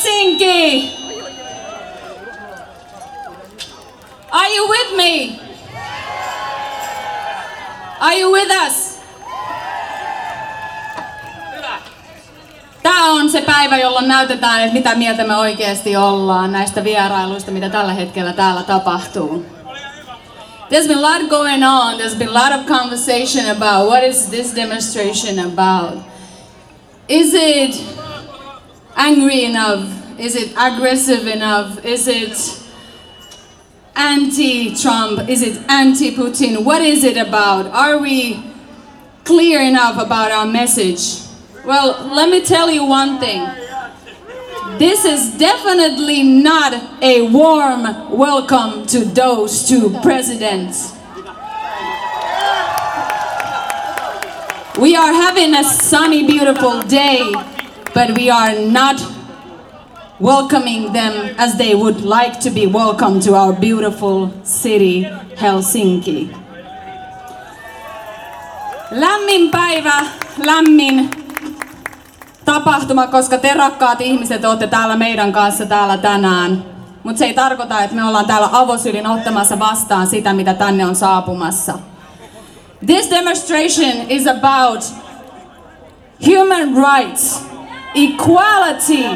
Helsinki! Are you with me? Are you with us? Tämä on se päivä, jolloin näytetään, että mitä mieltä me oikeasti ollaan näistä vierailuista, mitä tällä hetkellä täällä tapahtuu. There's been a lot going on. There's been a lot of conversation about what is this demonstration about. Is it angry enough? Is it aggressive enough? Is it anti-Trump? Is it anti-Putin? What is it about? Are we clear enough about our message? Well, let me tell you one thing. This is definitely not a warm welcome to those two presidents. We are having a sunny, beautiful day, but we are not welcoming them as they would like to be welcomed to our beautiful city, Helsinki. Lämmin päivä, lämmin tapahtuma, koska te rakkaat ihmiset olette täällä meidän kanssa täällä tänään. Mutta se ei tarkoita, että me ollaan täällä avosylin ottamassa vastaan sitä, mitä tänne on saapumassa. This demonstration is about human rights, equality,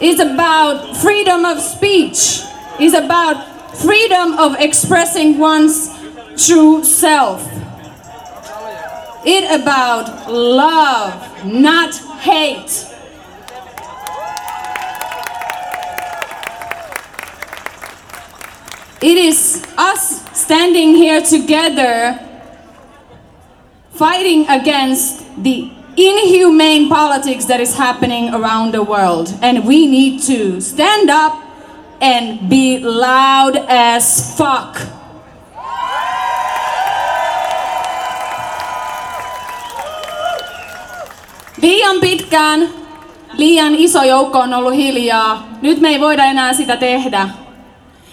is about freedom of speech, is about freedom of expressing one's true self. It about love, not hate. It is us standing here together fighting against the inhumane politics that is happening around the world. And we need to stand up and be loud as fuck. Liian pitkään liian iso joukko on ollut hiljaa. Nyt me ei voida enää sitä tehdä.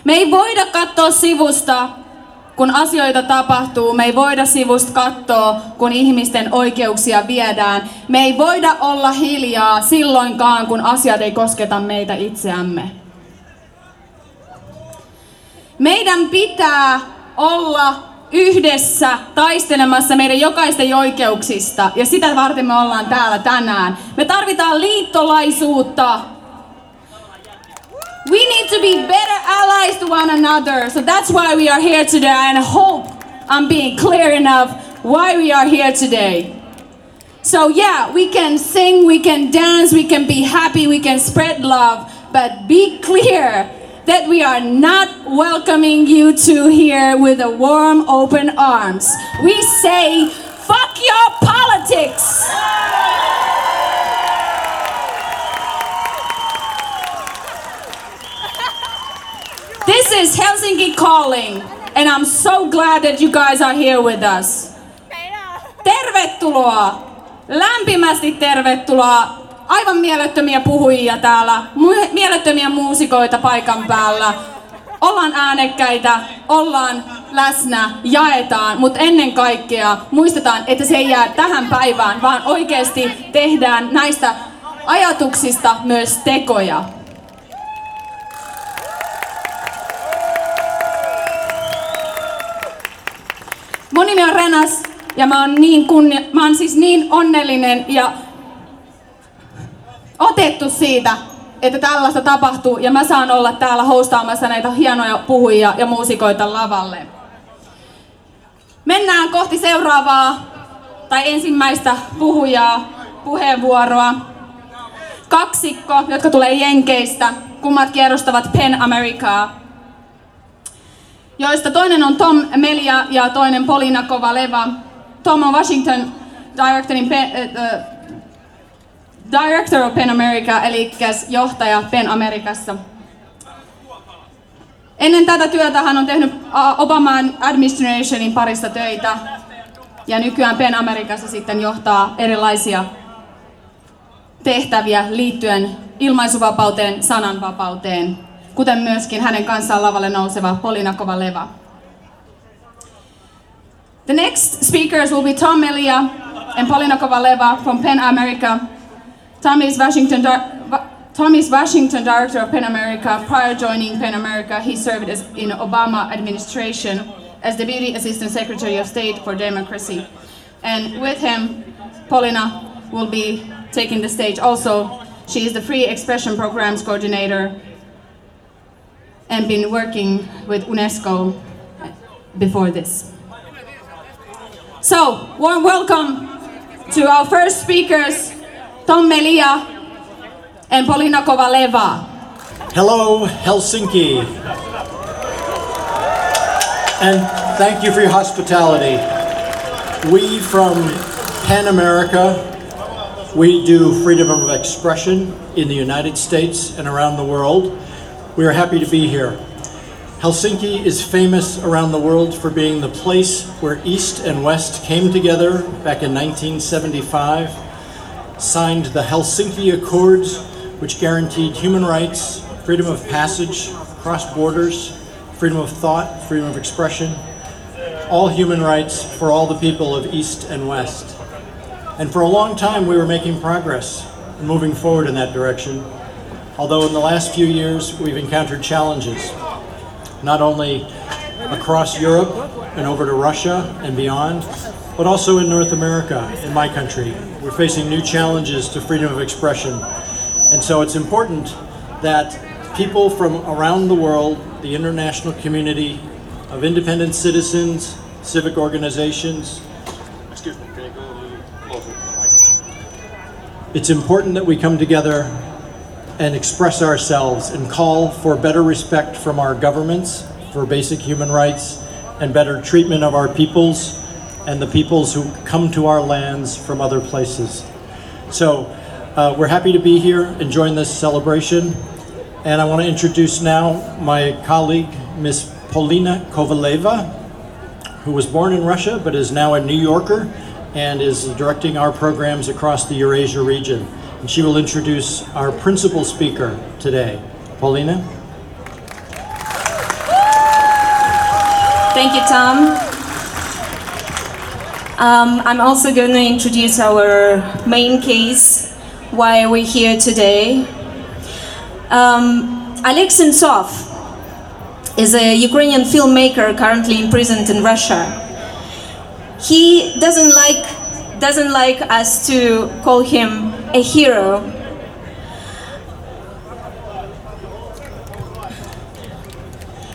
Me ei voida katsoa sivusta, kun asioita tapahtuu. Me ei voida sivusta katsoa, kun ihmisten oikeuksia viedään. Me ei voida olla hiljaa silloinkaan, kun asiat ei kosketa meitä itseämme. Meidän pitää olla yhdessä taistelemassa meidän jokaisten oikeuksista. Ja sitä varten me ollaan täällä tänään. Me tarvitaan liittolaisuutta. We need to be better allies to one another. So that's why we are here today. And I hope I'm being clear enough why we are here today. So yeah, we can sing, we can dance, we can be happy, we can spread love, but be clear that we are not welcoming you to here with a warm open arms. We say, fuck your politics. This is Helsinki calling, and I'm so glad that you guys are here with us. Tervetuloa! Lämpimästi tervetuloa! Aivan mielettömiä puhujia täällä, mielettömiä muusikoita paikan päällä. Ollaan äänekkäitä, ollaan läsnä, jaetaan, mutta ennen kaikkea muistetaan, että se ei jää tähän päivään, vaan oikeasti tehdään näistä ajatuksista myös tekoja. Mun nimi on Renas ja mä oon, niin kunnia, mä oon siis niin onnellinen ja otettu siitä, että tällaista tapahtuu ja mä saan olla täällä hostaamassa näitä hienoja puhujia ja muusikoita lavalle. Mennään kohti seuraavaa tai ensimmäistä puhujaa, puheenvuoroa. Kaksikko, jotka tulee Jenkeistä, kummatkin edustavat Pen Americaa joista toinen on Tom Melia ja toinen Polina Kovaleva. Tom on Washington Directorin Pen, äh, Director of Pen America, eli johtaja Pen Amerikassa. Ennen tätä työtä hän on tehnyt Obaman administrationin parissa töitä ja nykyään Pen Amerikassa sitten johtaa erilaisia tehtäviä liittyen ilmaisuvapauteen, sananvapauteen kuten myöskin hänen kanssaan lavalle nouseva Polina Kovaleva. The next speakers will be Tom Melia and Polina Kovaleva from PEN America. Tom is Washington, Tom is Washington Director of PEN America. Prior to joining PEN America, he served as in Obama administration as Deputy Assistant Secretary of State for Democracy. And with him, Paulina will be taking the stage also. She is the Free Expression Programs Coordinator and been working with UNESCO before this. So, warm welcome to our first speakers, Tom Melia and Polina Kovaleva. Hello, Helsinki. And thank you for your hospitality. We from Pan America, we do freedom of expression in the United States and around the world. We are happy to be here. Helsinki is famous around the world for being the place where East and West came together back in 1975, signed the Helsinki Accords, which guaranteed human rights, freedom of passage, cross borders, freedom of thought, freedom of expression, all human rights for all the people of East and West. And for a long time, we were making progress and moving forward in that direction. Although in the last few years, we've encountered challenges, not only across Europe and over to Russia and beyond, but also in North America, in my country. We're facing new challenges to freedom of expression. And so it's important that people from around the world, the international community of independent citizens, civic organizations, excuse me, can you go a little closer to the mic? It's important that we come together and express ourselves and call for better respect from our governments for basic human rights and better treatment of our peoples and the peoples who come to our lands from other places. So uh, we're happy to be here and join this celebration. And I want to introduce now my colleague, Miss Polina Kovaleva, who was born in Russia but is now a New Yorker and is directing our programs across the Eurasia region. And she will introduce our principal speaker today. Paulina? Thank you, Tom. Um, I'm also going to introduce our main case, why we're here today. Um, Oleg Sentsov is a Ukrainian filmmaker currently imprisoned in Russia. He doesn't like doesn't like us to call him a hero.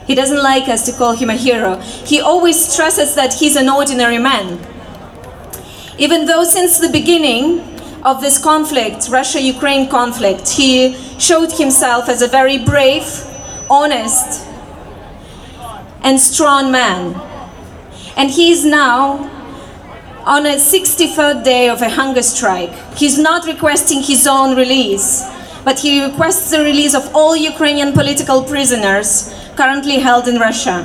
He doesn't like us to call him a hero. He always stresses that he's an ordinary man. Even though since the beginning of this conflict, Russia-Ukraine conflict, he showed himself as a very brave, honest, and strong man. And he is now on a 63rd day of a hunger strike. He's not requesting his own release, but he requests the release of all Ukrainian political prisoners currently held in Russia.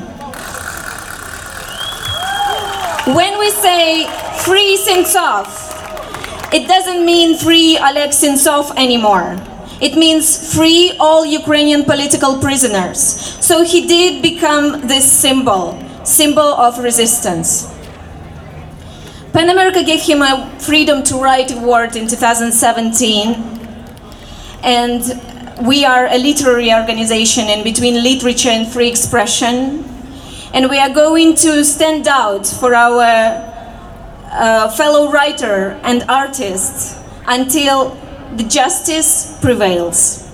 When we say free Sentsov, it doesn't mean free Oleg Sentsov anymore. It means free all Ukrainian political prisoners. So he did become this symbol, symbol of resistance. PEN America gave him a Freedom to Write award in 2017, and we are a literary organization in between literature and free expression, and we are going to stand out for our uh, fellow writer and artists until the justice prevails.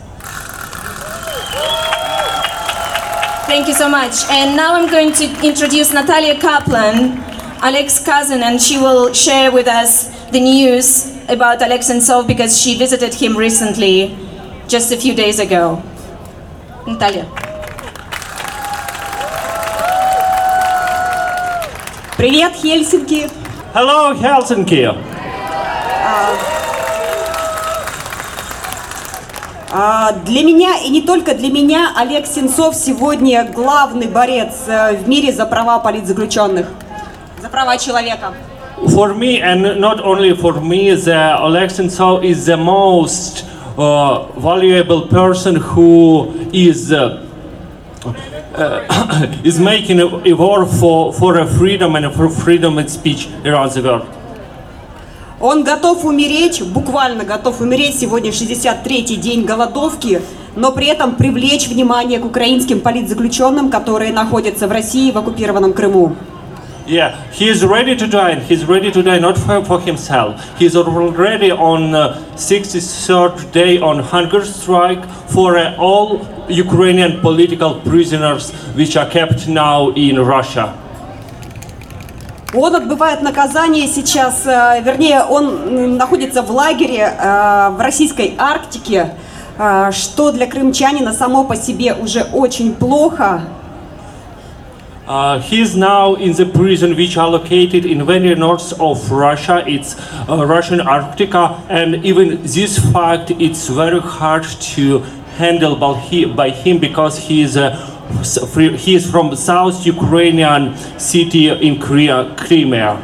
Thank you so much. And now I'm going to introduce Natalia Kaplan, Alex's cousin, and she will share with us the news about Alex Sentsov because she visited him recently, just a few days ago. Natalia. Привет, Хельсинки! Hello, Helsinki. А, Для меня и не только для меня Олег Сенцов сегодня главный борец э, в мире за права политзаключенных, за права человека. For me, and not only for me, the Oleg Sentsov is the most uh, valuable person who is uh, uh, is making a, a war for for a freedom and for freedom of speech around the world. Он готов умереть, буквально готов умереть, сегодня 63-й день голодовки, но при этом привлечь внимание к украинским политзаключенным, которые находятся в России в оккупированном Крыму. Yeah, he is ready to die, he's ready to die not for, for himself. He's already on uh, 63rd day on hunger strike for uh, all Ukrainian political prisoners which are kept now in Russia. Он отбывает наказание сейчас, э, вернее, он находится в лагере э, в российской Арктике, э, что для крымчанина само по себе уже очень плохо. Uh, he is now in the prison which are located in very north of Russia. It's uh, Russian Arctica, and even this fact it's very hard to handle by, he, by him because he is uh, s- free- he is from South Ukrainian city in Korea, Crimea.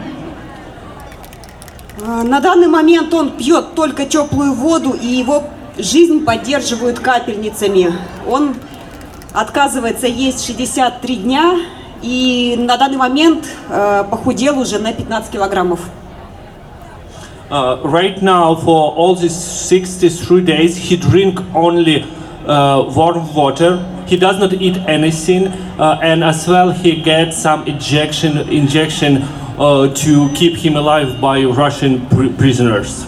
Э, На данный момент он пьет только теплую воду, и его жизнь поддерживают капельницами. Он отказывается есть 63 дня, и на данный момент э, похудел уже на 15 килограммов. Uh, right now, for all these 63 days, he drink only uh, warm water. He does not eat anything, uh, and as well he gets some injection injection uh, to keep him alive by Russian pr- prisoners.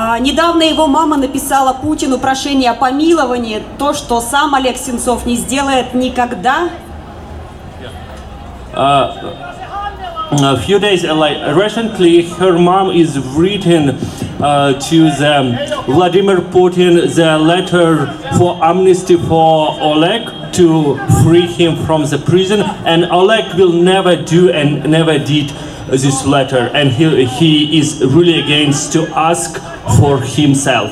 А, недавно его мама написала Путину прошение о помиловании, то, что сам Олег Сенцов не сделает никогда. A few days uh, like recently, her mom is written uh, to the Vladimir Putin the letter for amnesty for Oleg to free him from the prison, and Oleg will never do and never did this letter, and he, he is really against to ask for himself.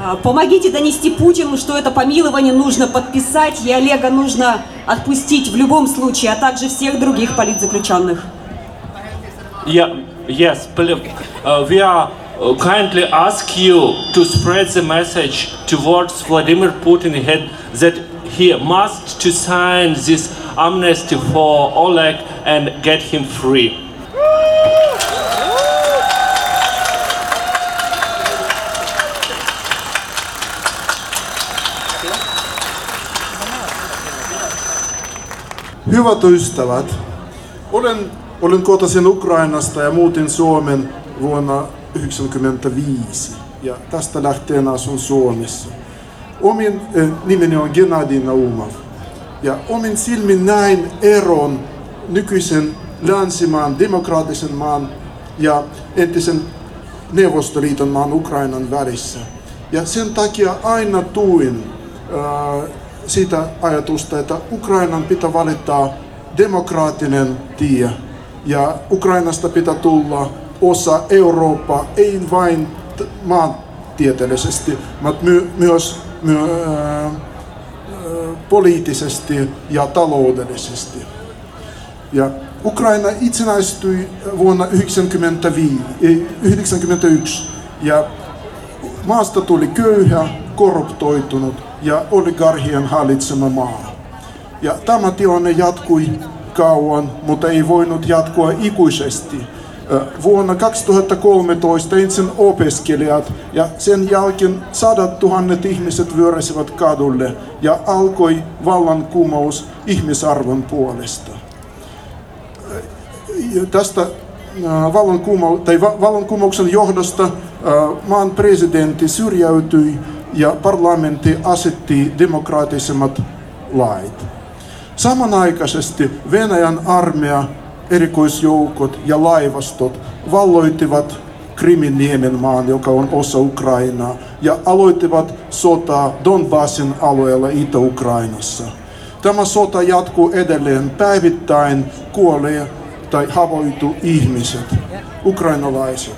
А, Помогите донести Путину, что это помилование нужно подписать, и Олега нужно отпустить в любом случае, а также всех других политзаключенных. Yeah, yes, uh, we are uh, kindly ask you to spread the message towards Vladimir Putin that he must to sign this amnesty for Oleg and get him free. Hyvät ystävät, olen, olen kotoisin Ukrainasta ja muutin Suomen vuonna 1995 ja tästä lähtien asun Suomessa. Omin eh, nimeni on Gennadi Naumov ja omin silmin näin eron nykyisen länsimaan, demokraattisen maan ja entisen Neuvostoliiton maan Ukrainan välissä. Ja sen takia aina tuin äh, sitä ajatusta, että Ukrainan pitää valittaa demokraattinen tie ja Ukrainasta pitää tulla osa Eurooppaa, ei vain maantieteellisesti, mutta my- myös my- poliittisesti ja taloudellisesti. Ja Ukraina itsenäistyi vuonna 1995, ei, 1991 ja maasta tuli köyhä, korruptoitunut ja oligarhien hallitsema maa. Ja tämä tilanne jatkui kauan, mutta ei voinut jatkua ikuisesti. Vuonna 2013 ensin opiskelijat ja sen jälkeen sadat tuhannet ihmiset vyöräsivät kadulle ja alkoi vallankumous ihmisarvon puolesta ja tästä vallankumou- tai va- vallankumouksen johdosta maan presidentti syrjäytyi ja parlamentti asetti demokraattisemmat lait. Samanaikaisesti Venäjän armeija, erikoisjoukot ja laivastot valloittivat Krimin niemenmaan, joka on osa Ukrainaa, ja aloittivat sotaa Donbassin alueella Itä-Ukrainassa. Tämä sota jatkuu edelleen päivittäin kuolee tai havoitu ihmiset, ukrainalaiset.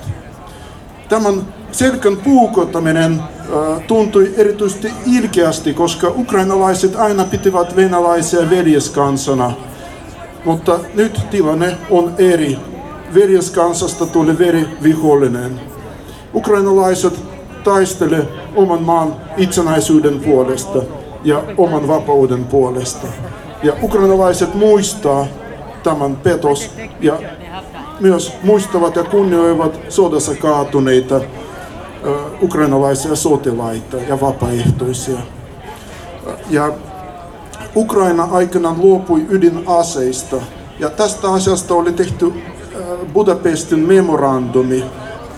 Tämän selkän puukottaminen tuntui erityisesti ilkeästi, koska ukrainalaiset aina pitivät venäläisiä veljeskansana. Mutta nyt tilanne on eri. Veljeskansasta tuli verivihollinen. Ukrainalaiset taistele oman maan itsenäisyyden puolesta ja oman vapauden puolesta. Ja ukrainalaiset muistaa tämän petos ja myös muistavat ja kunnioivat sodassa kaatuneita ukrainalaisia sotilaita ja vapaaehtoisia. Ja Ukraina aikanaan luopui ydinaseista ja tästä asiasta oli tehty Budapestin memorandumi,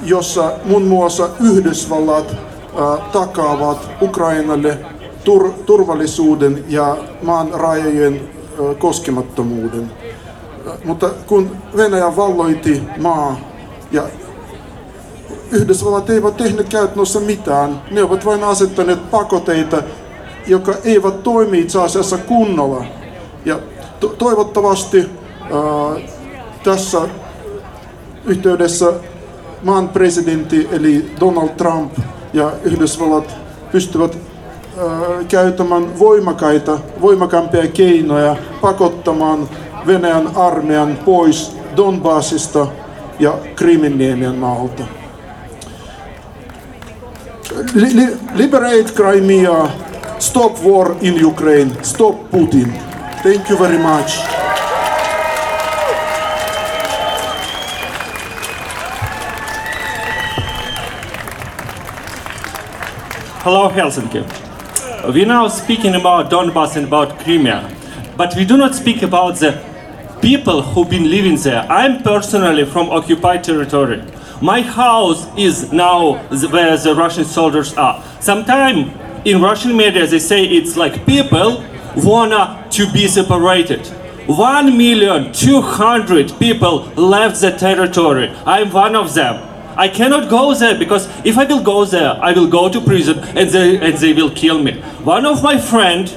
jossa muun muassa Yhdysvallat takaavat Ukrainalle tur- turvallisuuden ja maan rajojen koskemattomuuden. Mutta kun Venäjä valloiti maa ja Yhdysvallat eivät tehneet käytännössä mitään, ne ovat vain asettaneet pakoteita, jotka eivät toimi itse asiassa kunnolla. Ja to- toivottavasti ää, tässä yhteydessä maan presidentti eli Donald Trump ja Yhdysvallat pystyvät käyttämään voimakaita, voimakampia keinoja pakottamaan Venäjän armeijan pois Donbassista ja Kriminniemien maalta. Li- li- liberate Crimea, stop war in Ukraine, stop Putin. Thank you very much. Hello, Helsinki. We're now speaking about Donbass and about Crimea, but we do not speak about the people who've been living there. I'm personally from occupied territory. My house is now where the Russian soldiers are. Sometimes in Russian media they say it's like people wanna to be separated. One million two hundred people left the territory. I'm one of them. I cannot go there because if I will go there, I will go to prison and they, and they will kill me. One of my friend,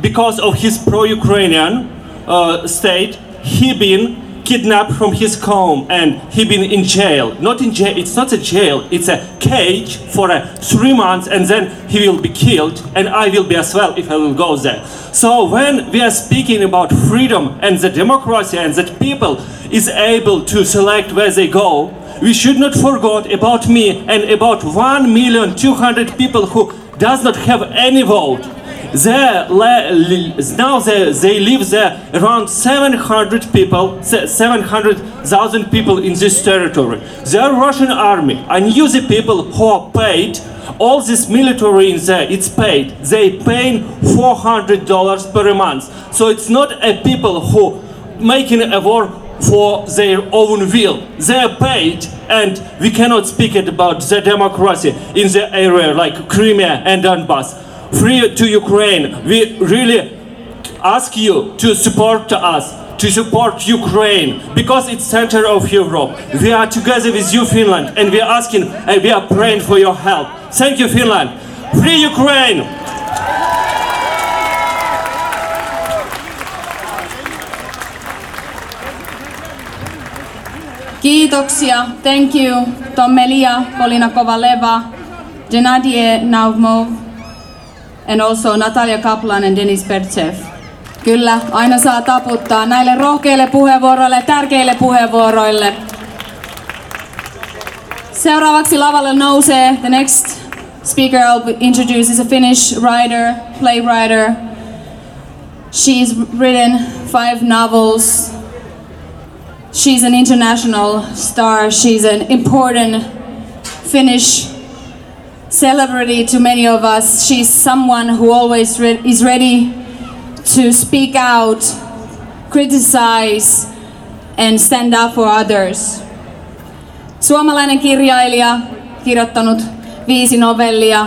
because of his pro-Ukrainian uh, state, he been kidnapped from his home and he been in jail. Not in jail. It's not a jail. It's a cage for uh, three months, and then he will be killed, and I will be as well if I will go there. So when we are speaking about freedom and the democracy and that people is able to select where they go, we should not forget about me and about 1 million 200 people who does not have any vote. There, now they, they live there around 700 people, 700,000 people in this territory. They are Russian army. I knew the people who are paid. All this military in there, it's paid. They pay $400 per month. So it's not a people who making a war for their own will. They are paid, and we cannot speak about the democracy in the area like Crimea and Donbass. Free to Ukraine. We really ask you to support us, to support Ukraine, because it's center of Europe. We are together with you, Finland, and we are asking and we are praying for your help. Thank you, Finland. Free Ukraine! Kiitoksia. Thank you. Tomelia, Polina Kovaleva, Gennady Naumov, and also Natalia Kaplan and Denis Pertsev. Kyllä, aina saa taputtaa näille rohkeille puheenvuoroille, tärkeille puheenvuoroille. Seuraavaksi lavalle nousee the next speaker I'll introduce is a Finnish writer, playwriter. She's written five novels, She's an international star. She's an important Finnish celebrity to many of us. She's someone who always re- is ready to speak out, criticize, and stand up for others. Suomalainen kirjailija, kirjoittanut viisi novellia.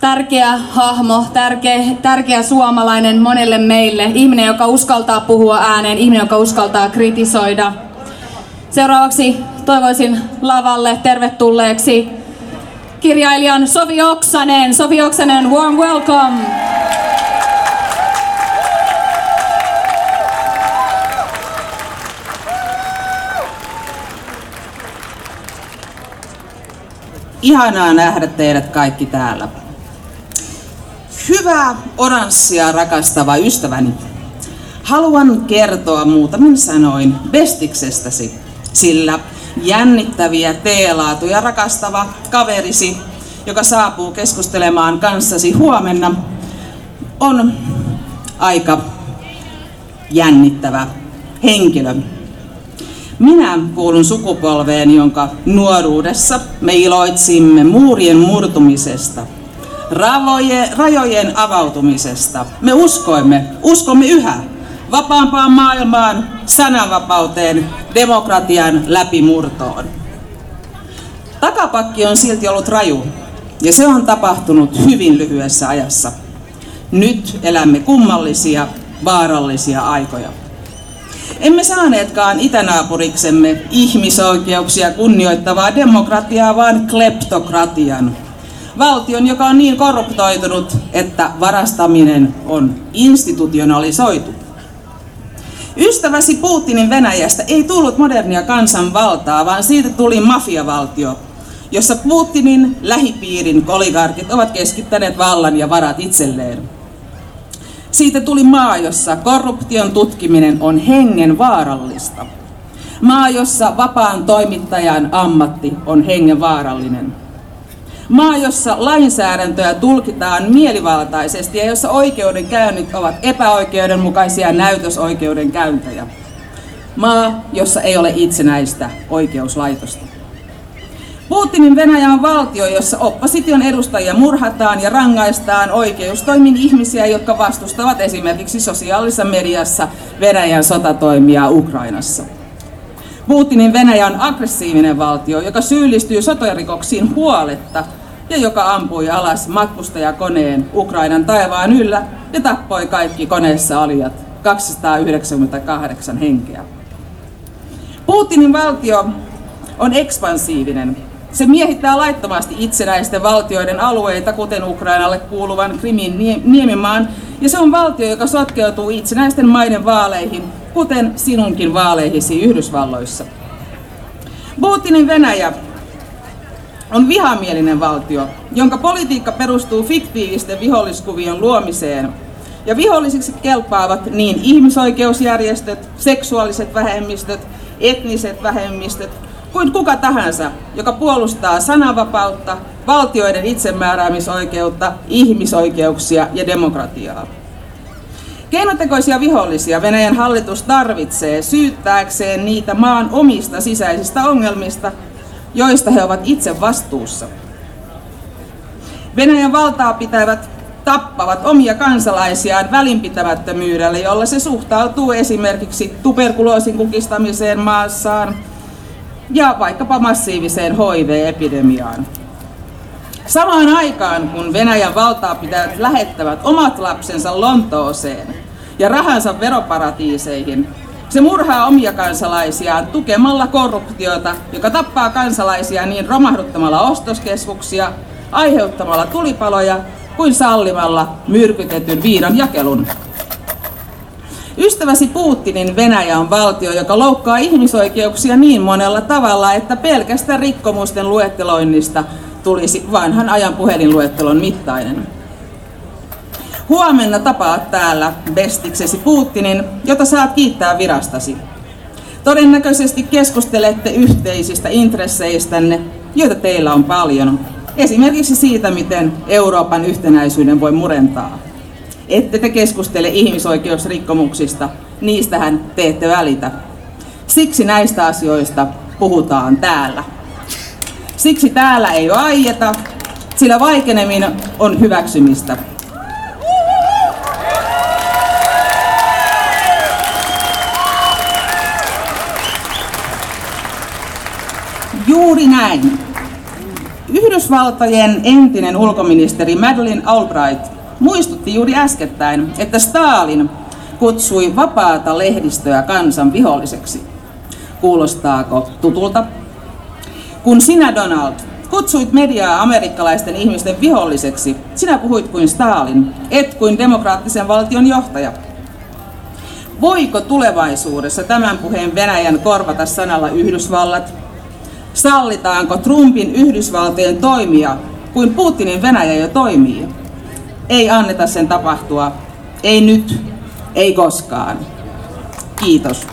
Tärkeä hahmo, tärkeä, tärkeä suomalainen monelle meille. Ihminen, joka uskaltaa puhua ääneen, ihminen, joka uskaltaa kritisoida. Seuraavaksi toivoisin lavalle tervetulleeksi kirjailijan Sofi Oksanen. Sofi Oksanen, warm welcome! Ihanaa nähdä teidät kaikki täällä. Hyvä oranssia rakastava ystäväni. Haluan kertoa muutamin sanoin Bestiksestäsi, sillä jännittäviä teelaatuja rakastava kaverisi, joka saapuu keskustelemaan kanssasi huomenna, on aika jännittävä henkilö. Minä kuulun sukupolveen, jonka nuoruudessa me iloitsimme muurien murtumisesta, ravoje, rajojen avautumisesta. Me uskoimme, uskomme yhä vapaampaan maailmaan, sananvapauteen, demokratian läpimurtoon. Takapakki on silti ollut raju, ja se on tapahtunut hyvin lyhyessä ajassa. Nyt elämme kummallisia, vaarallisia aikoja. Emme saaneetkaan itänaapuriksemme ihmisoikeuksia kunnioittavaa demokratiaa, vaan kleptokratian. Valtion, joka on niin korruptoitunut, että varastaminen on institutionalisoitu. Ystäväsi Putinin Venäjästä ei tullut modernia kansanvaltaa, vaan siitä tuli mafiavaltio, jossa Putinin lähipiirin oligarkit ovat keskittäneet vallan ja varat itselleen. Siitä tuli maa, jossa korruption tutkiminen on hengen vaarallista. Maa, jossa vapaan toimittajan ammatti on hengen vaarallinen. Maa, jossa lainsäädäntöä tulkitaan mielivaltaisesti ja jossa oikeudenkäynnit ovat epäoikeudenmukaisia näytösoikeudenkäyntejä. Maa, jossa ei ole itsenäistä oikeuslaitosta. Putinin Venäjä on valtio, jossa opposition edustajia murhataan ja rangaistaan oikeustoimin ihmisiä, jotka vastustavat esimerkiksi sosiaalisessa mediassa Venäjän sotatoimia Ukrainassa. Putinin Venäjä on aggressiivinen valtio, joka syyllistyy sotarikoksiin huoletta ja joka ampui alas matkustajakoneen Ukrainan taivaan yllä ja tappoi kaikki koneessa olijat 298 henkeä. Putinin valtio on ekspansiivinen se miehittää laittomasti itsenäisten valtioiden alueita, kuten Ukrainalle kuuluvan Krimin niemimaan, ja se on valtio, joka sotkeutuu itsenäisten maiden vaaleihin, kuten sinunkin vaaleihisi Yhdysvalloissa. Putinin Venäjä on vihamielinen valtio, jonka politiikka perustuu fiktiivisten viholliskuvion luomiseen. Ja vihollisiksi kelpaavat niin ihmisoikeusjärjestöt, seksuaaliset vähemmistöt, etniset vähemmistöt, kuin kuka tahansa, joka puolustaa sananvapautta, valtioiden itsemääräämisoikeutta, ihmisoikeuksia ja demokratiaa. Keinotekoisia vihollisia Venäjän hallitus tarvitsee syyttääkseen niitä maan omista sisäisistä ongelmista, joista he ovat itse vastuussa. Venäjän valtaa pitävät tappavat omia kansalaisiaan välinpitämättömyydellä, jolla se suhtautuu esimerkiksi tuberkuloosin kukistamiseen maassaan, ja vaikkapa massiiviseen HIV-epidemiaan. Samaan aikaan, kun Venäjän valtaa pitävät lähettävät omat lapsensa Lontooseen ja rahansa veroparatiiseihin, se murhaa omia kansalaisiaan tukemalla korruptiota, joka tappaa kansalaisia niin romahduttamalla ostoskeskuksia, aiheuttamalla tulipaloja kuin sallimalla myrkytetyn viinan jakelun. Ystäväsi Putinin Venäjä on valtio, joka loukkaa ihmisoikeuksia niin monella tavalla, että pelkästä rikkomusten luetteloinnista tulisi vanhan ajan puhelinluettelon mittainen. Huomenna tapaat täällä bestiksesi Putinin, jota saat kiittää virastasi. Todennäköisesti keskustelette yhteisistä intresseistänne, joita teillä on paljon. Esimerkiksi siitä, miten Euroopan yhtenäisyyden voi murentaa ette te keskustele ihmisoikeusrikkomuksista, niistähän te ette välitä. Siksi näistä asioista puhutaan täällä. Siksi täällä ei aieta, sillä vaikeneminen on hyväksymistä. Juuri näin. Yhdysvaltojen entinen ulkoministeri Madeleine Albright muistutti juuri äskettäin, että Stalin kutsui vapaata lehdistöä kansan viholliseksi. Kuulostaako tutulta? Kun sinä, Donald, kutsuit mediaa amerikkalaisten ihmisten viholliseksi, sinä puhuit kuin Stalin, et kuin demokraattisen valtion johtaja. Voiko tulevaisuudessa tämän puheen Venäjän korvata sanalla Yhdysvallat? Sallitaanko Trumpin Yhdysvaltojen toimia kuin Putinin Venäjä jo toimii? Ei anneta sen tapahtua. Ei nyt, ei koskaan. Kiitos.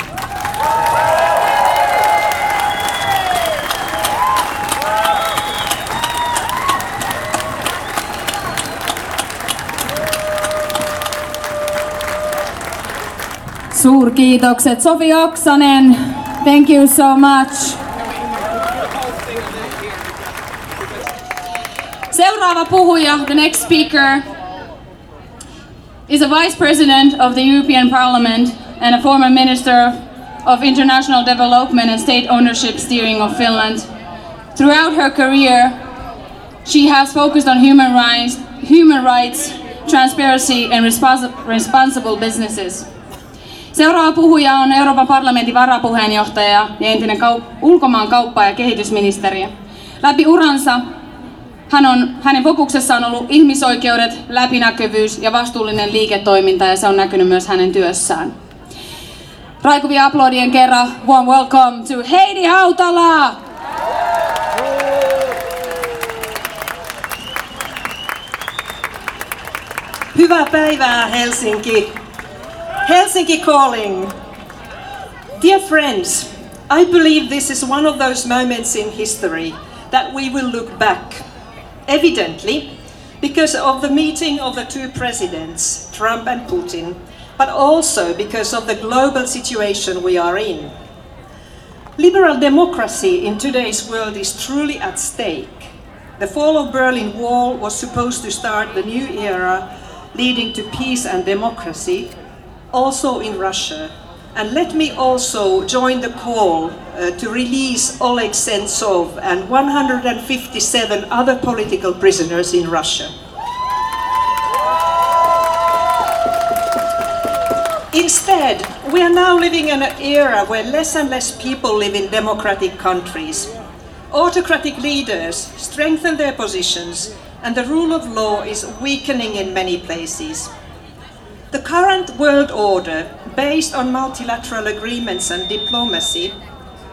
Suurkiitokset Sofi Oksanen, Thank you so much. Seuraava puhuja, the next speaker, is a vice president of the European Parliament and a former minister of international development and state ownership steering of Finland. Throughout her career, she has focused on human rights, human rights, transparency and respons- responsible businesses. Seuraava puhuja on Euroopan parlamentin varapuheenjohtaja ja entinen kau- ulkomaan kauppa- ja kehitysministeri. Läpi uransa hän on, hänen fokuksessaan on ollut ihmisoikeudet, läpinäkyvyys ja vastuullinen liiketoiminta ja se on näkynyt myös hänen työssään. Raikuvia aplodien kerran, warm welcome to Heidi Hautala! Hyvää päivää Helsinki. Helsinki calling. Dear friends, I believe this is one of those moments in history that we will look back. Evidently, because of the meeting of the two presidents, Trump and Putin, but also because of the global situation we are in. Liberal democracy in today's world is truly at stake. The fall of Berlin Wall was supposed to start the new era leading to peace and democracy, also in Russia. And let me also join the call uh, to release Oleg Sentsov and 157 other political prisoners in Russia. Instead, we are now living in an era where less and less people live in democratic countries. Autocratic leaders strengthen their positions, and the rule of law is weakening in many places. The current world order, based on multilateral agreements and diplomacy,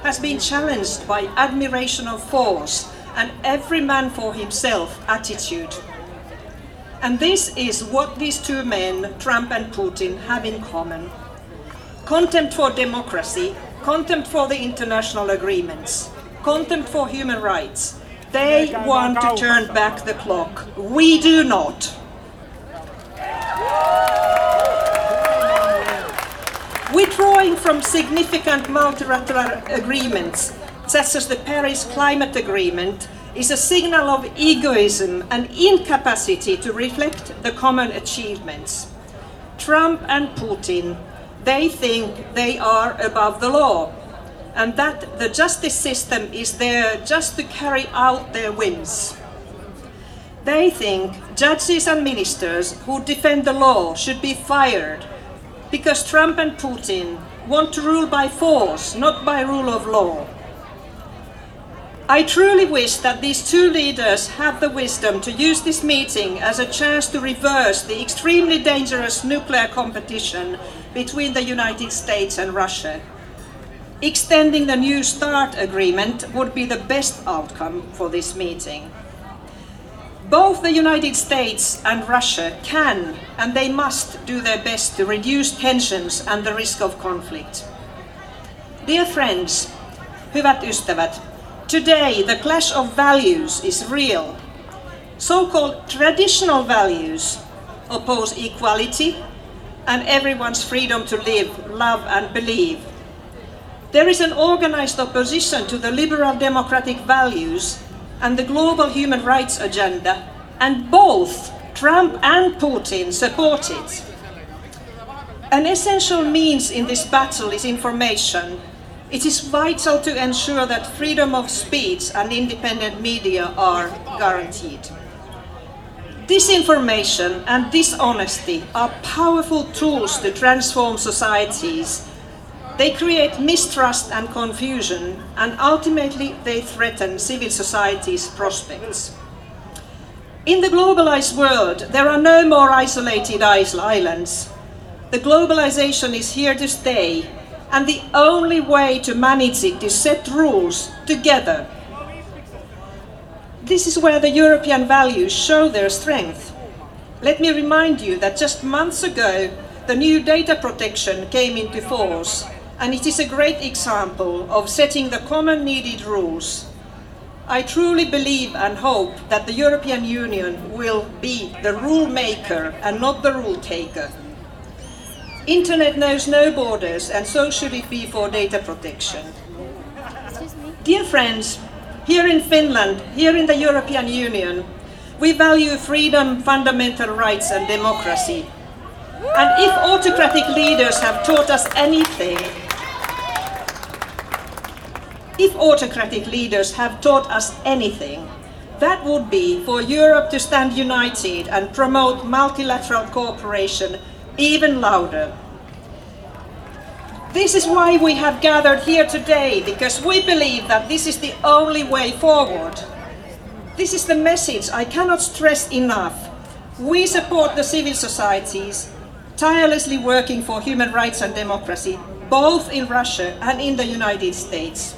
has been challenged by admiration of force and every man for himself attitude. And this is what these two men, Trump and Putin, have in common contempt for democracy, contempt for the international agreements, contempt for human rights. They want to turn back the clock. We do not. Withdrawing from significant multilateral agreements, such as the Paris Climate Agreement, is a signal of egoism and incapacity to reflect the common achievements. Trump and Putin, they think they are above the law and that the justice system is there just to carry out their whims. They think judges and ministers who defend the law should be fired because Trump and Putin want to rule by force, not by rule of law. I truly wish that these two leaders have the wisdom to use this meeting as a chance to reverse the extremely dangerous nuclear competition between the United States and Russia. Extending the New START agreement would be the best outcome for this meeting. Both the United States and Russia can and they must do their best to reduce tensions and the risk of conflict. Dear friends, hyvät ystävät, today the clash of values is real. So-called traditional values oppose equality and everyone's freedom to live, love and believe. There is an organized opposition to the liberal democratic values and the global human rights agenda, and both Trump and Putin support it. An essential means in this battle is information. It is vital to ensure that freedom of speech and independent media are guaranteed. Disinformation and dishonesty are powerful tools to transform societies they create mistrust and confusion, and ultimately they threaten civil society's prospects. In the globalized world, there are no more isolated islands. The globalization is here to stay, and the only way to manage it is set rules together. This is where the European values show their strength. Let me remind you that just months ago, the new data protection came into force and it is a great example of setting the common needed rules. I truly believe and hope that the European Union will be the rule maker and not the rule taker. Internet knows no borders and so should it be for data protection. Dear friends, here in Finland, here in the European Union, we value freedom, fundamental rights and democracy. And if autocratic leaders have taught us anything, if autocratic leaders have taught us anything, that would be for Europe to stand united and promote multilateral cooperation even louder. This is why we have gathered here today, because we believe that this is the only way forward. This is the message I cannot stress enough. We support the civil societies, tirelessly working for human rights and democracy, both in Russia and in the United States.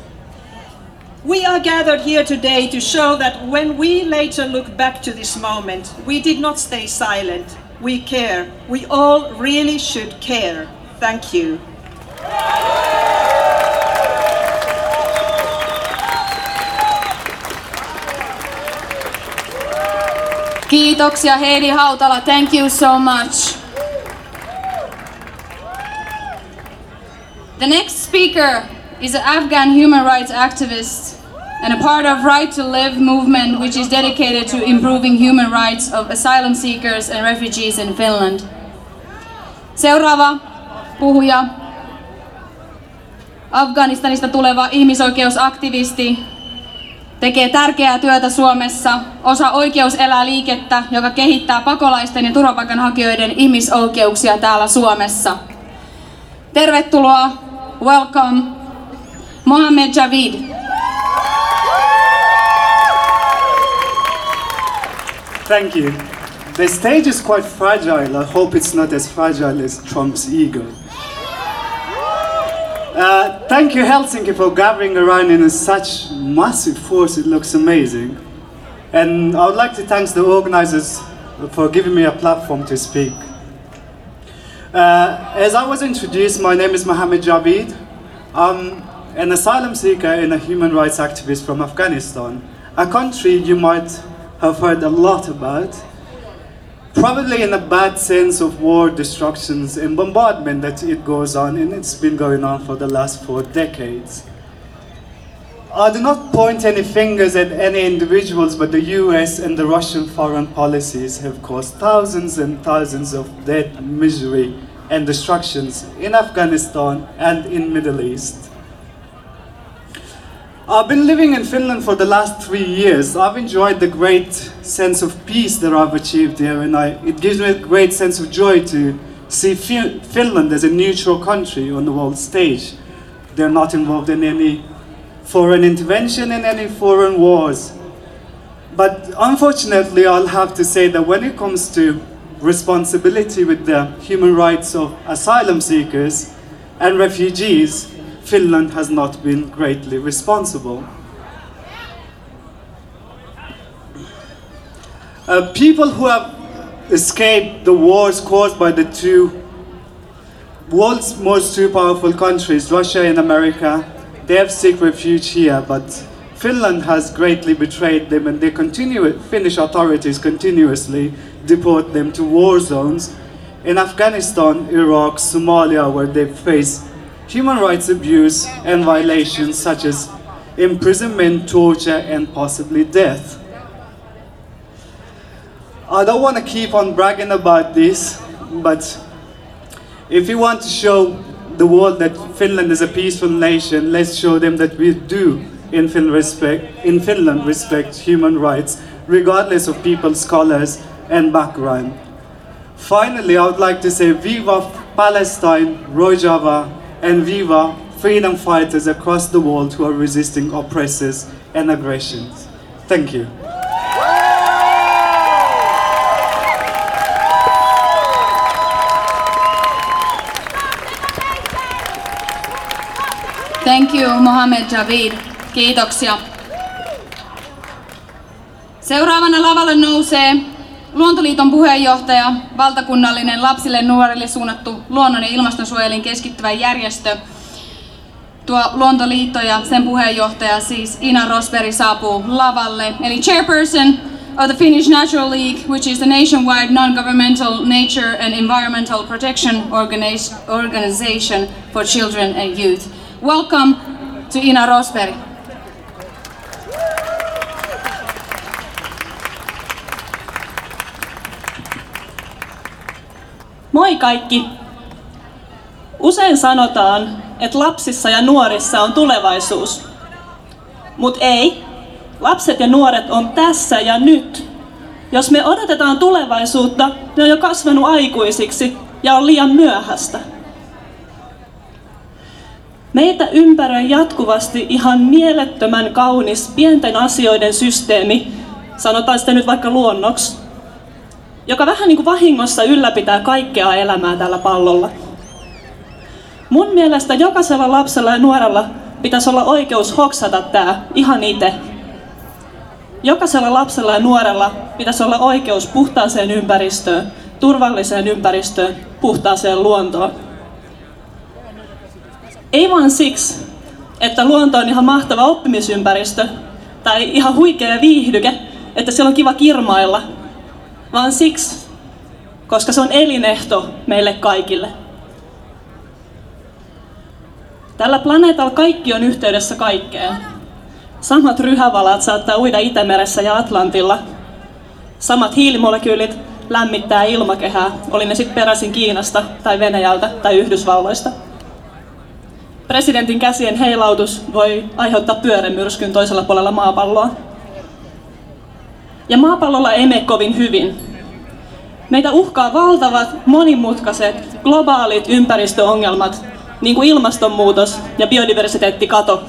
We are gathered here today to show that when we later look back to this moment, we did not stay silent. We care. We all really should care. Thank you. Kiitoksia Heidi Hautala, thank you so much. The next speaker is an Afghan human rights activist and a part of Right to Live movement which is dedicated to improving human rights of asylum seekers and refugees in Finland. Seuraava puhuja, Afganistanista tuleva ihmisoikeusaktivisti, tekee tärkeää työtä Suomessa, osa Oikeus elää liikettä, joka kehittää pakolaisten ja turvapaikanhakijoiden ihmisoikeuksia täällä Suomessa. Tervetuloa, welcome, Mohammed Javid. Thank you. The stage is quite fragile. I hope it's not as fragile as Trump's ego. Uh, thank you, Helsinki, for gathering around in such massive force. It looks amazing. And I would like to thank the organizers for giving me a platform to speak. Uh, as I was introduced, my name is Mohammed Javid. I'm an asylum seeker and a human rights activist from Afghanistan, a country you might have heard a lot about, probably in a bad sense of war, destructions, and bombardment that it goes on, and it's been going on for the last four decades. I do not point any fingers at any individuals, but the US and the Russian foreign policies have caused thousands and thousands of death, misery, and destructions in Afghanistan and in Middle East. I've been living in Finland for the last three years. I've enjoyed the great sense of peace that I've achieved here, and I, it gives me a great sense of joy to see Fi- Finland as a neutral country on the world stage. They're not involved in any foreign intervention in any foreign wars. But unfortunately, I'll have to say that when it comes to responsibility with the human rights of asylum seekers and refugees, Finland has not been greatly responsible. Uh, people who have escaped the wars caused by the two world's most two powerful countries, Russia and America, they have seek refuge here, but Finland has greatly betrayed them and they continue, Finnish authorities continuously deport them to war zones in Afghanistan, Iraq, Somalia, where they face human rights abuse and violations such as imprisonment, torture, and possibly death. I don't want to keep on bragging about this, but if we want to show the world that Finland is a peaceful nation, let's show them that we do in Finland respect, in Finland respect human rights, regardless of people's colors and background. Finally, I would like to say Viva Palestine, Rojava, and Viva freedom fighters across the world who are resisting oppressors and aggressions. Thank you. Thank you, Mohammed Javid. Kiitoksia. Seuraavana lavalle nousee Luontoliiton puheenjohtaja, valtakunnallinen lapsille nuorille suunnattu luonnon ja ilmastonsuojelin keskittyvä järjestö. Tuo Luontoliitto ja sen puheenjohtaja siis Ina Rosberg saapuu lavalle. Eli chairperson of the Finnish Natural League, which is the nationwide non-governmental nature and environmental protection organization for children and youth. Welcome to Ina Rosberg. Moi kaikki! Usein sanotaan, että lapsissa ja nuorissa on tulevaisuus. Mutta ei. Lapset ja nuoret on tässä ja nyt. Jos me odotetaan tulevaisuutta, ne on jo kasvanut aikuisiksi ja on liian myöhäistä. Meitä ympäröi jatkuvasti ihan mielettömän kaunis pienten asioiden systeemi, sanotaan sitä nyt vaikka luonnoksi, joka vähän niin kuin vahingossa ylläpitää kaikkea elämää tällä pallolla. Mun mielestä jokaisella lapsella ja nuorella pitäisi olla oikeus hoksata tämä ihan itse. Jokaisella lapsella ja nuorella pitäisi olla oikeus puhtaaseen ympäristöön, turvalliseen ympäristöön, puhtaaseen luontoon. Ei vaan siksi, että luonto on ihan mahtava oppimisympäristö tai ihan huikea viihdyke, että siellä on kiva kirmailla, vaan siksi, koska se on elinehto meille kaikille. Tällä planeetalla kaikki on yhteydessä kaikkeen. Samat ryhävalat saattaa uida Itämeressä ja Atlantilla. Samat hiilimolekyylit lämmittää ilmakehää, oli ne sitten peräisin Kiinasta tai Venäjältä tai Yhdysvalloista. Presidentin käsien heilautus voi aiheuttaa pyörämyrskyn toisella puolella maapalloa. Ja maapallolla ei mene kovin hyvin. Meitä uhkaa valtavat, monimutkaiset, globaalit ympäristöongelmat, niin kuin ilmastonmuutos ja biodiversiteettikato.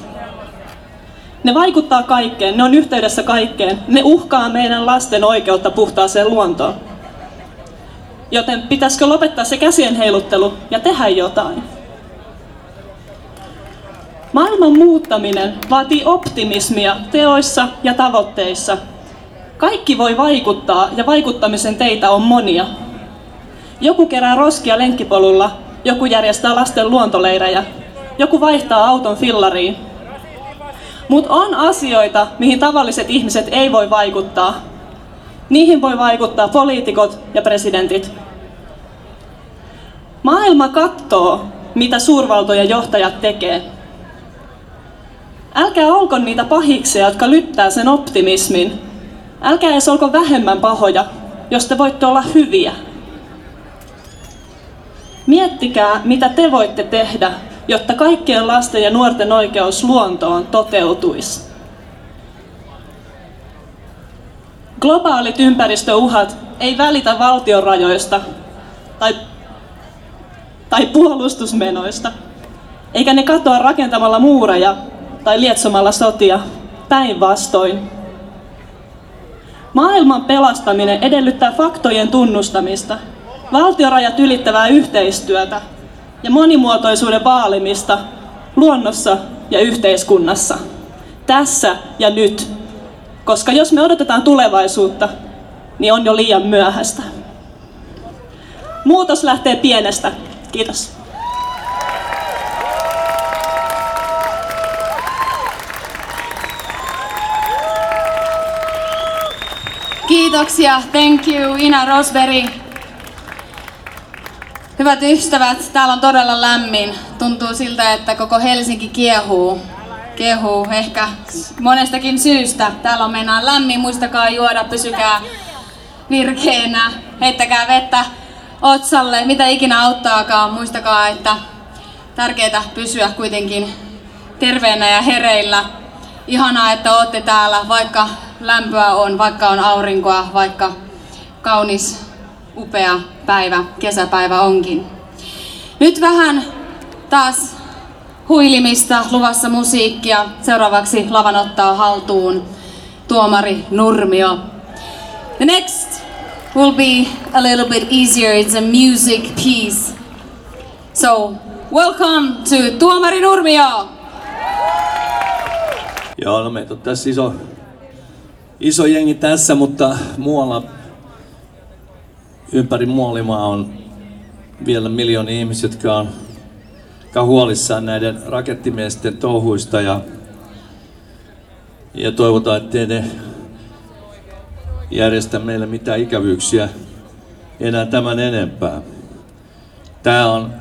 Ne vaikuttaa kaikkeen, ne on yhteydessä kaikkeen, ne uhkaa meidän lasten oikeutta puhtaaseen luontoon. Joten pitäisikö lopettaa se käsien heiluttelu ja tehdä jotain? Maailman muuttaminen vaatii optimismia teoissa ja tavoitteissa. Kaikki voi vaikuttaa ja vaikuttamisen teitä on monia. Joku kerää roskia lenkkipolulla, joku järjestää lasten luontoleirejä, joku vaihtaa auton fillariin. Mutta on asioita, mihin tavalliset ihmiset ei voi vaikuttaa. Niihin voi vaikuttaa poliitikot ja presidentit. Maailma katsoo, mitä suurvaltojen johtajat tekee. Älkää olko niitä pahiksia, jotka lyttää sen optimismin. Älkää edes olko vähemmän pahoja, jos te voitte olla hyviä. Miettikää, mitä te voitte tehdä, jotta kaikkien lasten ja nuorten oikeus luontoon toteutuisi. Globaalit ympäristöuhat ei välitä valtionrajoista tai, tai puolustusmenoista, eikä ne katoa rakentamalla muureja tai lietsomalla sotia, päinvastoin. Maailman pelastaminen edellyttää faktojen tunnustamista, valtiorajat ylittävää yhteistyötä ja monimuotoisuuden vaalimista luonnossa ja yhteiskunnassa. Tässä ja nyt. Koska jos me odotetaan tulevaisuutta, niin on jo liian myöhäistä. Muutos lähtee pienestä. Kiitos. Kiitoksia, thank you Ina Rosberg. Hyvät ystävät, täällä on todella lämmin. Tuntuu siltä, että koko Helsinki kiehuu. Kiehuu ehkä monestakin syystä. Täällä on meinaan lämmin, muistakaa juoda, pysykää virkeänä, heittäkää vettä otsalle, mitä ikinä auttaakaan. Muistakaa, että tärkeää pysyä kuitenkin terveenä ja hereillä. Ihanaa, että olette täällä, vaikka lämpöä on, vaikka on aurinkoa, vaikka kaunis, upea päivä, kesäpäivä onkin. Nyt vähän taas huilimista, luvassa musiikkia. Seuraavaksi lavan ottaa haltuun tuomari Nurmio. The next will be a little bit easier. It's a music piece. So, welcome to Tuomari Nurmio! Joo, no meitä on tässä iso, iso jengi tässä, mutta muualla ympäri Muolimaa on vielä miljoonia ihmisiä, jotka on, huolissaan näiden rakettimiesten touhuista ja, ja toivotaan, että ne järjestä meille mitään ikävyyksiä enää tämän enempää. Tää on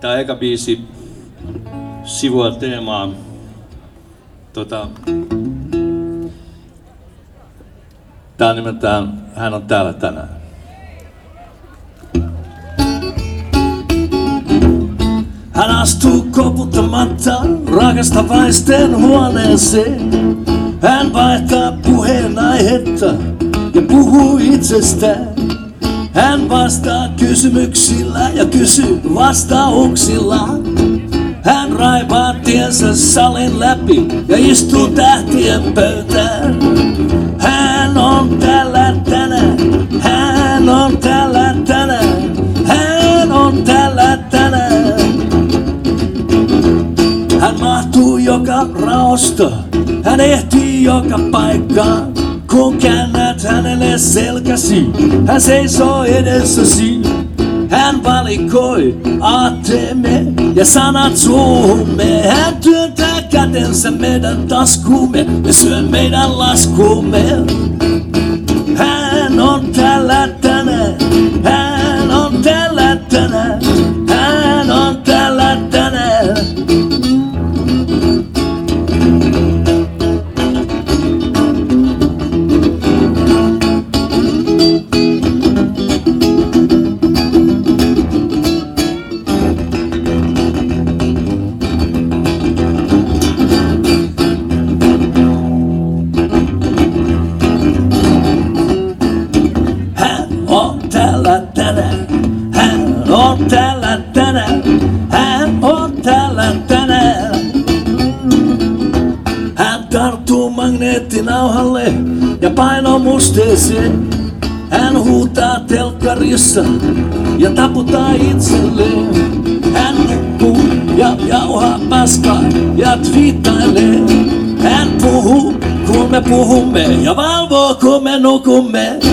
tää eka biisi sivua teemaa tota, Tää on nimeltään Hän on täällä tänään. Hän astuu koputtamatta rakastavaisten huoneeseen. Hän vaihtaa puheenaihetta ja puhuu itsestään. Hän vastaa kysymyksillä ja kysyy vastauksilla. Hän raipaa tiensä salin läpi ja istuu tähtien pöytään. Hän on täällä tänään, hän on täällä tänään, hän on täällä tänään. Hän mahtuu joka raosta, hän ehtii joka paikkaan. Kun käännät hänelle selkäsi, hän seisoo edessäsi. Hän valikoi aatteemme ja sanat suuhumme. Hän työntää kätensä meidän taskuumme ja syö meidän laskuumme. Hän on täällä tänään, hän on täällä tänään, telkkarissa ja taputtaa itselleen. Hän nukkuu ja jauhaa paskaa ja twiittailee. Hän puhuu, kun me puhumme ja valvoo, kun me nukumme.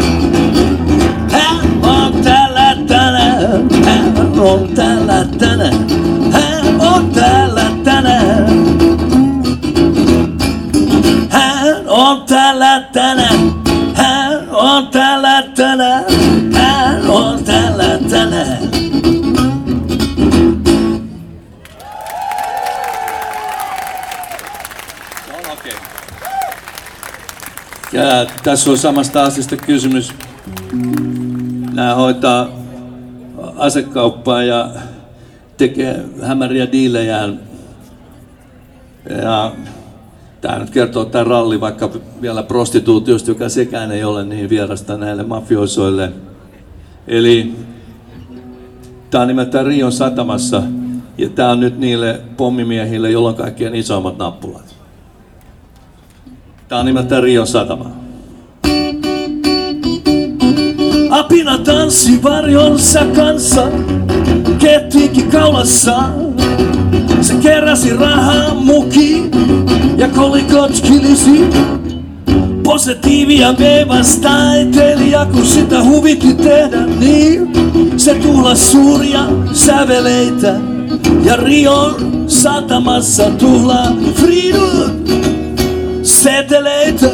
Ja tässä on samasta asiasta kysymys. Nämä hoitaa asekauppaa ja tekee hämäriä diilejään. Ja tämä nyt kertoo tämä ralli vaikka vielä prostituutiosta, joka sekään ei ole niin vierasta näille mafiosoille. Eli tämä on nimeltään Rion satamassa ja tämä on nyt niille pommimiehille, joilla on kaikkien isoimmat nappulat. Tämä on nimeltään Rion satama. Apina tanssi varjonsa kanssa, kettikin kaulassa. Se keräsi rahaa muki ja kolikot kilisi. Positiivia veivas taiteilija, kun sitä huvitti tehdä niin. Se tuhlas suuria säveleitä ja Rion satamassa tuhlaa Fridun seteleitä.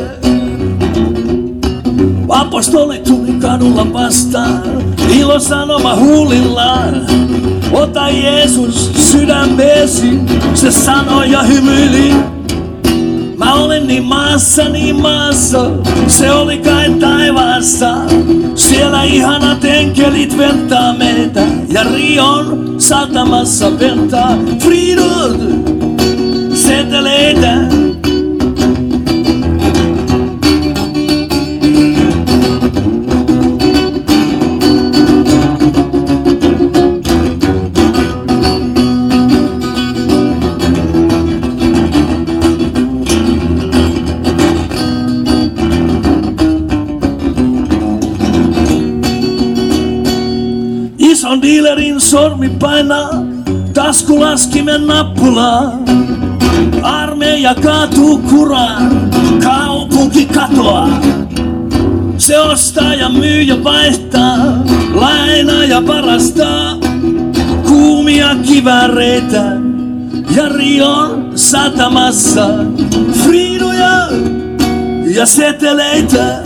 Apostoli tuli kadulla vastaan, ilo sanoma huulillaan. Ota Jeesus sydämeesi, se sanoi ja hymyili. Mä olen niin maassa, niin maassa, se oli kai taivaassa. Siellä ihanat enkelit ventaa meitä, ja Rion satamassa ventaa Fridun seteleitä. Ison dealerin sormi painaa taskulaskimen nappulaa. Armeija kaatuu kuraan, kaupunki katoaa. Se ostaa ja myy ja vaihtaa, lainaa ja varastaa. Kuumia kiväreitä ja Rion satamassa. Friiduja ja seteleitä.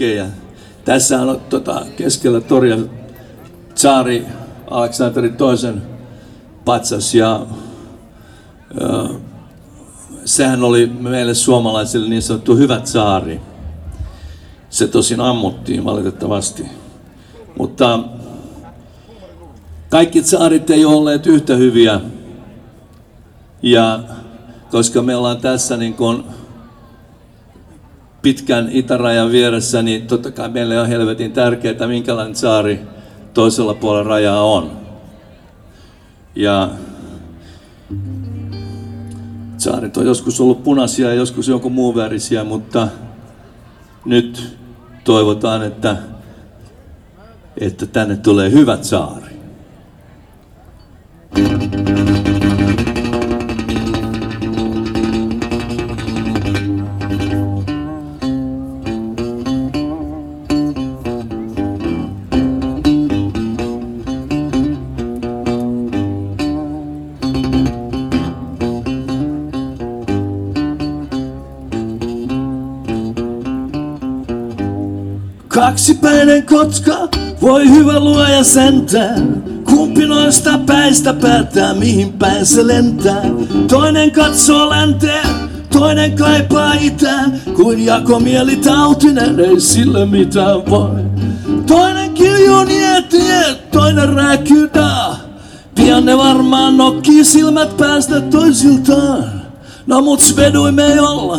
Okay. Tässä on tota, keskellä toria Tsaari Aleksanteri toisen patsas ja, ja sehän oli meille suomalaisille niin sanottu hyvä tsaari. Se tosin ammuttiin valitettavasti. Mutta kaikki tsaarit ei ole olleet yhtä hyviä. Ja koska me ollaan tässä niin kuin pitkän itärajan vieressä, niin totta kai meille on helvetin tärkeää, minkälainen saari toisella puolella rajaa on. Ja saaret on joskus ollut punaisia ja joskus jonkun muun värisiä, mutta nyt toivotaan, että, että tänne tulee hyvät saari. Kaksipäinen kotka, voi hyvä luoja sentään. Kumpi noista päistä päättää, mihin päin se lentää. Toinen katsoo länteen, toinen kaipaa itään. Kuin jakomieli tautinen, ei sille mitään voi. Toinen kiljuu nietie, toinen rääkyy daa. Pian ne varmaan nokkii silmät päästä toisiltaan. No mut svedui me ei olla.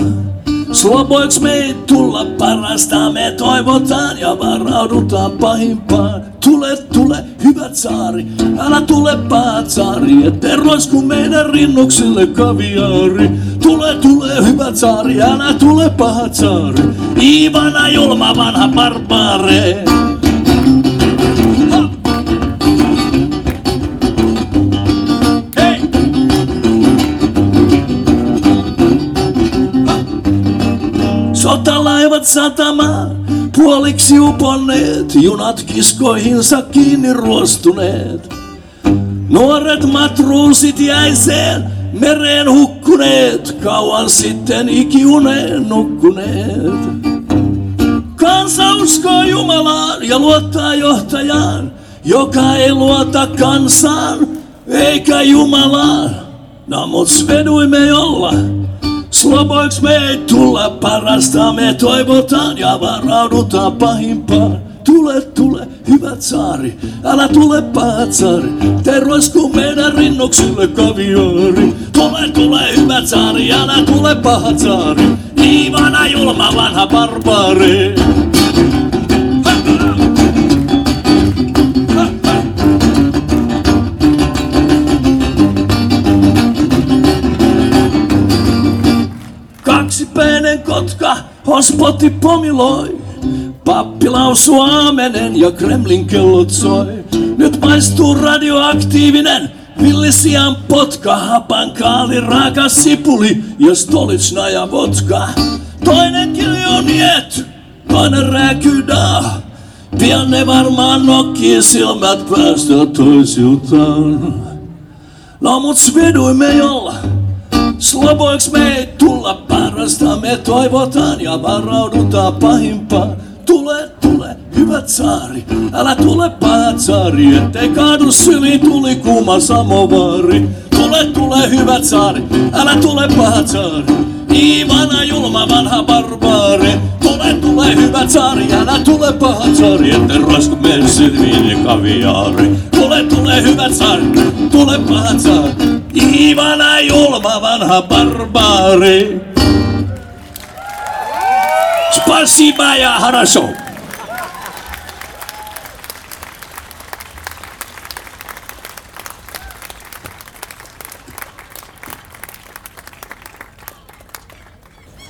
Sloboiks me tulla parasta, me toivotaan ja varaudutaan pahimpaan. Tule, tule, hyvät saari, älä tule pahat saari, ette roisku meidän rinnuksille kaviaari. Tule, tule, hyvät saari, älä tule pahat saari, Iivana julma vanha barbaare. Sotalaivat satamaan, puoliksi uponneet, junat kiskoihinsa kiinni ruostuneet. Nuoret matruusit jäiseen, mereen hukkuneet, kauan sitten ikiuneen nukkuneet. Kansa uskoo Jumalaan ja luottaa johtajaan, joka ei luota kansaan eikä Jumalaan. No mut olla, Sloboiks me ei tulla parasta, me toivotaan ja varaudutaan pahimpaan. Tule, tule, hyvät saari, älä tule pahat saari, te roisku meidän rinnuksille kaviaari. Tule, tule, hyvät saari, älä tule pahat saari, Iivana julma vanha barbaari. Hospoti pomiloi. Pappi lausuu aamenen ja Kremlin kellot soi. Nyt maistuu radioaktiivinen villisian potka, hapankaali, raaka sipuli ja stolitsna ja vodka. Toinen kiljuu niet, toinen rääkyy daa. Pian ne varmaan nokkii silmät päästä toisiltaan. No mut sveduimme jolla, Sloboiks me ei tulla parasta, me toivotaan ja varaudutaan pahimpaan. Tule, tule, hyvät saari, älä tule pahat saari, ettei kaadu syliin tuli kuuma samovaari. Tule, tule, hyvät saari, älä tule pahat saari, Iivana julma vanha barbaari. Tule, tule, hyvät saari, älä tule pahat saari, ettei roisku mene silmiin ja kaviaari. Tule, tule, hyvät saari, tule pahat saari, Ivana julma vanha barbaari. Spasiba ja harasho.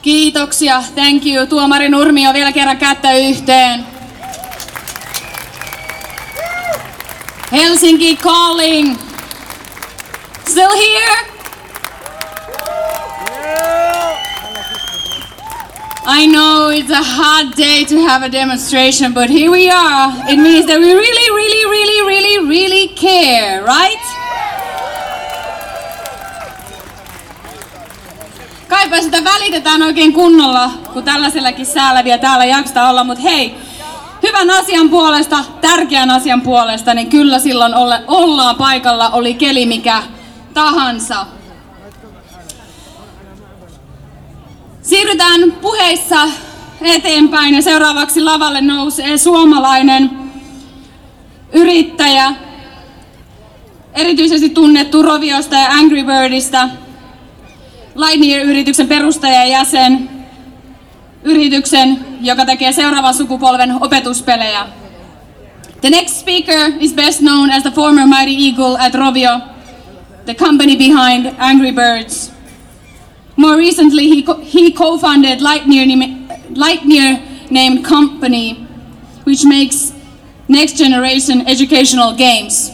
Kiitoksia, thank you. Tuomari Nurmio vielä kerran kättä yhteen. Helsinki calling. Still here? I know it's a hot day to have a demonstration, but here we are. It means that we really, really, really, really, really care, right? Kaipa sitä välitetään oikein kunnolla, kun tällaisellakin säällä vielä täällä jaksata olla, mutta hei, hyvän asian puolesta, tärkeän asian puolesta, niin kyllä silloin olla, ollaan paikalla, oli keli mikä tahansa. Siirrytään puheissa eteenpäin ja seuraavaksi lavalle nousee suomalainen yrittäjä, erityisesti tunnettu Roviosta ja Angry Birdista, Lightyear-yrityksen perustaja ja jäsen, yrityksen, joka tekee seuraavan sukupolven opetuspelejä. The next speaker is best known as the former Mighty Eagle at Rovio, the company behind Angry Birds. More recently, he, co- he co-founded Lightyear, Lightyear named company, which makes next generation educational games.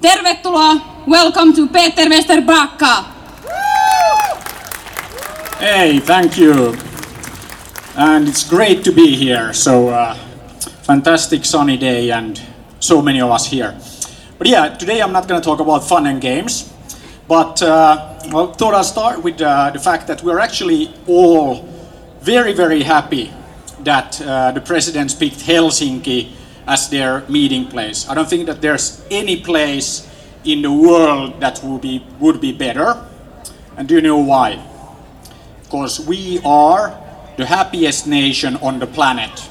Tervetuloa, welcome to Peter Westerbacka. Hey, thank you. And it's great to be here. So, uh, fantastic sunny day and so many of us here. But yeah, today I'm not going to talk about fun and games, but uh, I thought I'll start with uh, the fact that we're actually all very, very happy that uh, the presidents picked Helsinki as their meeting place. I don't think that there's any place in the world that would be, would be better. And do you know why? Because we are the happiest nation on the planet.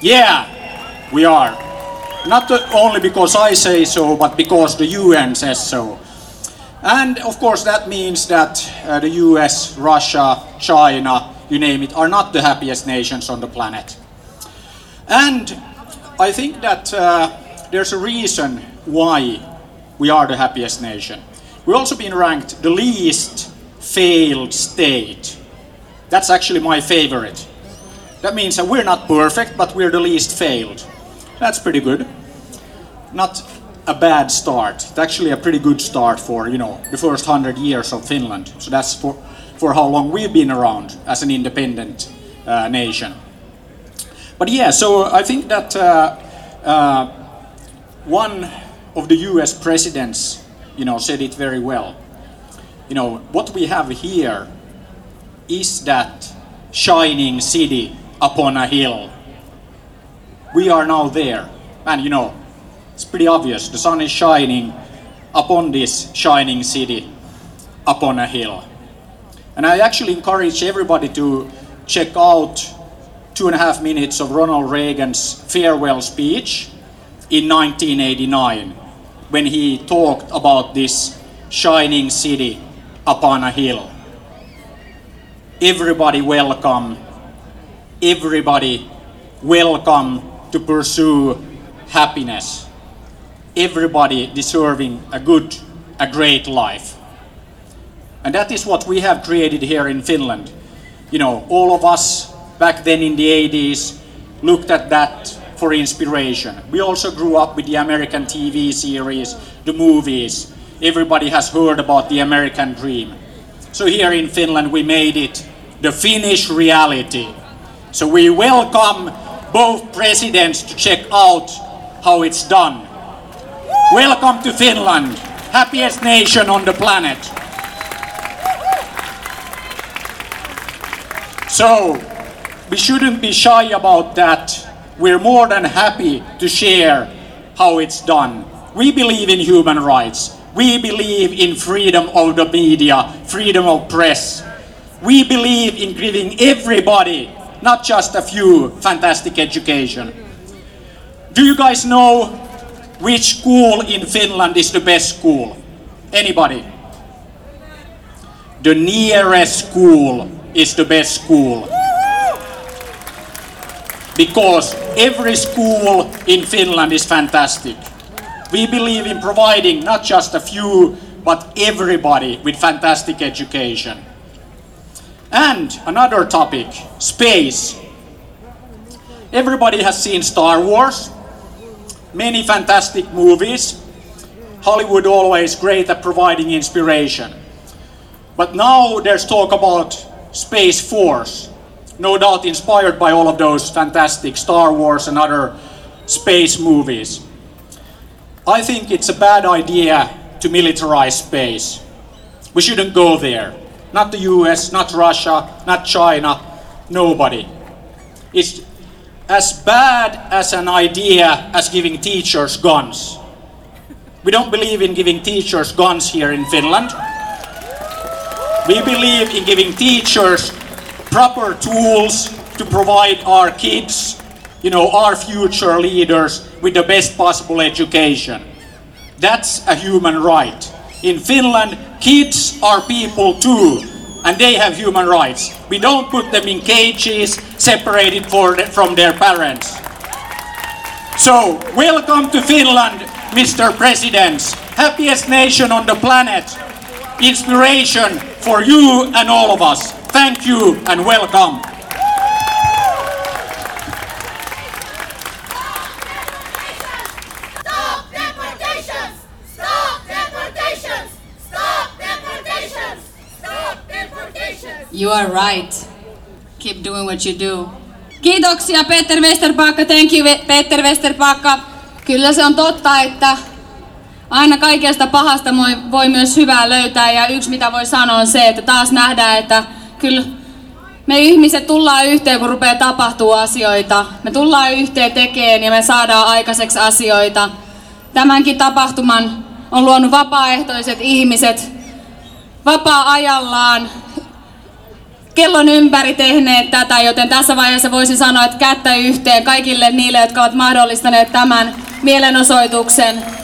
Yeah, we are. Not only because I say so, but because the UN says so. And of course, that means that uh, the US, Russia, China, you name it, are not the happiest nations on the planet. And I think that uh, there's a reason why we are the happiest nation. We've also been ranked the least failed state. That's actually my favorite. That means that we're not perfect, but we're the least failed. That's pretty good. Not a bad start. It's actually a pretty good start for you know the first hundred years of Finland. So that's for for how long we've been around as an independent uh, nation. But yeah, so I think that uh, uh, one of the U.S. presidents, you know, said it very well. You know, what we have here is that shining city upon a hill. We are now there, and you know, it's pretty obvious. The sun is shining upon this shining city upon a hill. And I actually encourage everybody to check out two and a half minutes of Ronald Reagan's farewell speech in 1989 when he talked about this shining city upon a hill. Everybody welcome, everybody welcome to pursue happiness. Everybody deserving a good, a great life. And that is what we have created here in Finland. You know, all of us back then in the 80s looked at that for inspiration. We also grew up with the American TV series, the movies. Everybody has heard about the American dream. So here in Finland, we made it the Finnish reality. So we welcome both presidents to check out how it's done. Welcome to Finland, happiest nation on the planet. So, we shouldn't be shy about that. We're more than happy to share how it's done. We believe in human rights. We believe in freedom of the media, freedom of press. We believe in giving everybody, not just a few, fantastic education. Do you guys know which school in Finland is the best school? Anybody? The nearest school is the best school. Because every school in Finland is fantastic. We believe in providing not just a few, but everybody with fantastic education. And another topic space. Everybody has seen Star Wars, many fantastic movies. Hollywood always great at providing inspiration. But now there's talk about Space Force. No doubt inspired by all of those fantastic Star Wars and other space movies. I think it's a bad idea to militarize space. We shouldn't go there. Not the US, not Russia, not China, nobody. It's as bad as an idea as giving teachers guns. We don't believe in giving teachers guns here in Finland. We believe in giving teachers proper tools to provide our kids, you know, our future leaders with the best possible education. That's a human right. In Finland, kids are people too, and they have human rights. We don't put them in cages separated the, from their parents. So, welcome to Finland, Mr. President, happiest nation on the planet. Inspiration for you and all of us. Thank you and welcome. You are right. Keep doing what you do. Kiitoksia Peter Westerpakka, thank you Peter Westerpakka. Kyllä se on totta, että aina kaikesta pahasta voi, myös hyvää löytää ja yksi mitä voi sanoa on se, että taas nähdään, että kyllä me ihmiset tullaan yhteen, kun rupeaa tapahtuu asioita. Me tullaan yhteen tekeen ja me saadaan aikaiseksi asioita. Tämänkin tapahtuman on luonut vapaaehtoiset ihmiset vapaa-ajallaan kellon ympäri tehneet tätä, joten tässä vaiheessa voisin sanoa, että kättä yhteen kaikille niille, jotka ovat mahdollistaneet tämän mielenosoituksen.